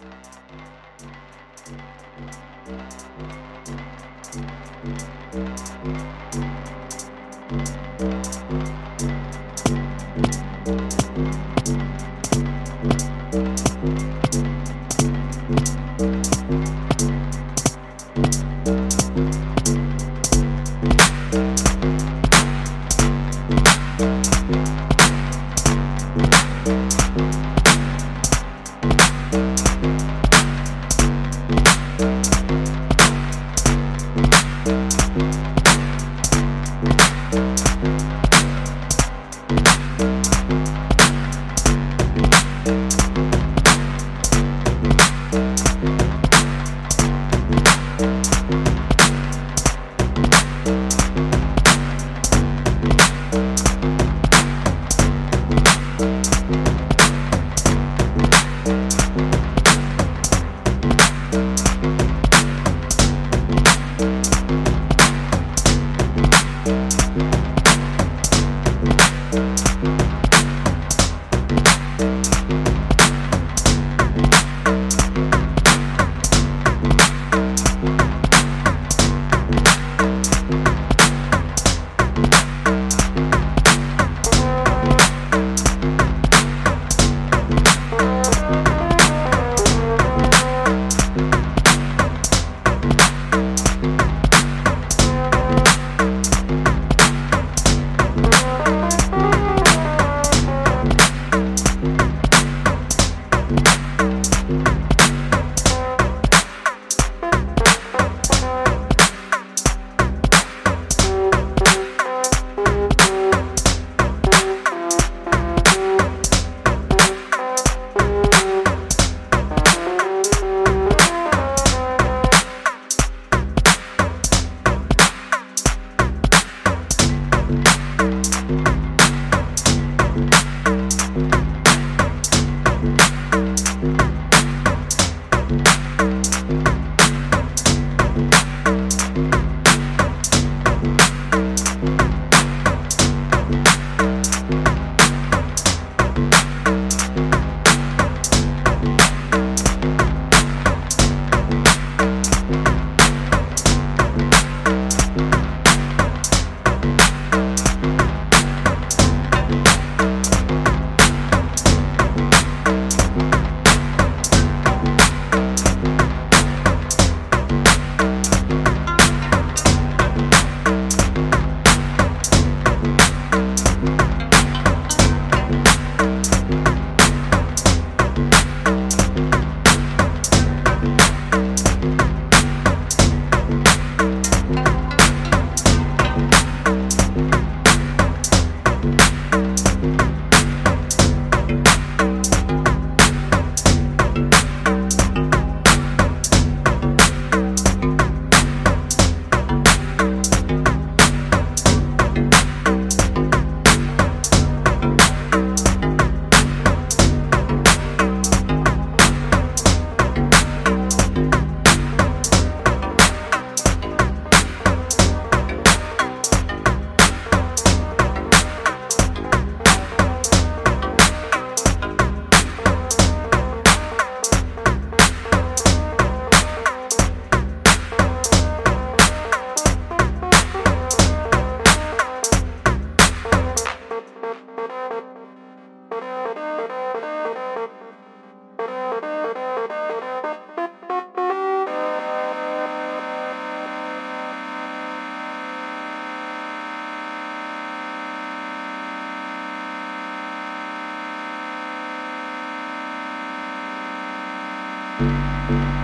Thank you. Música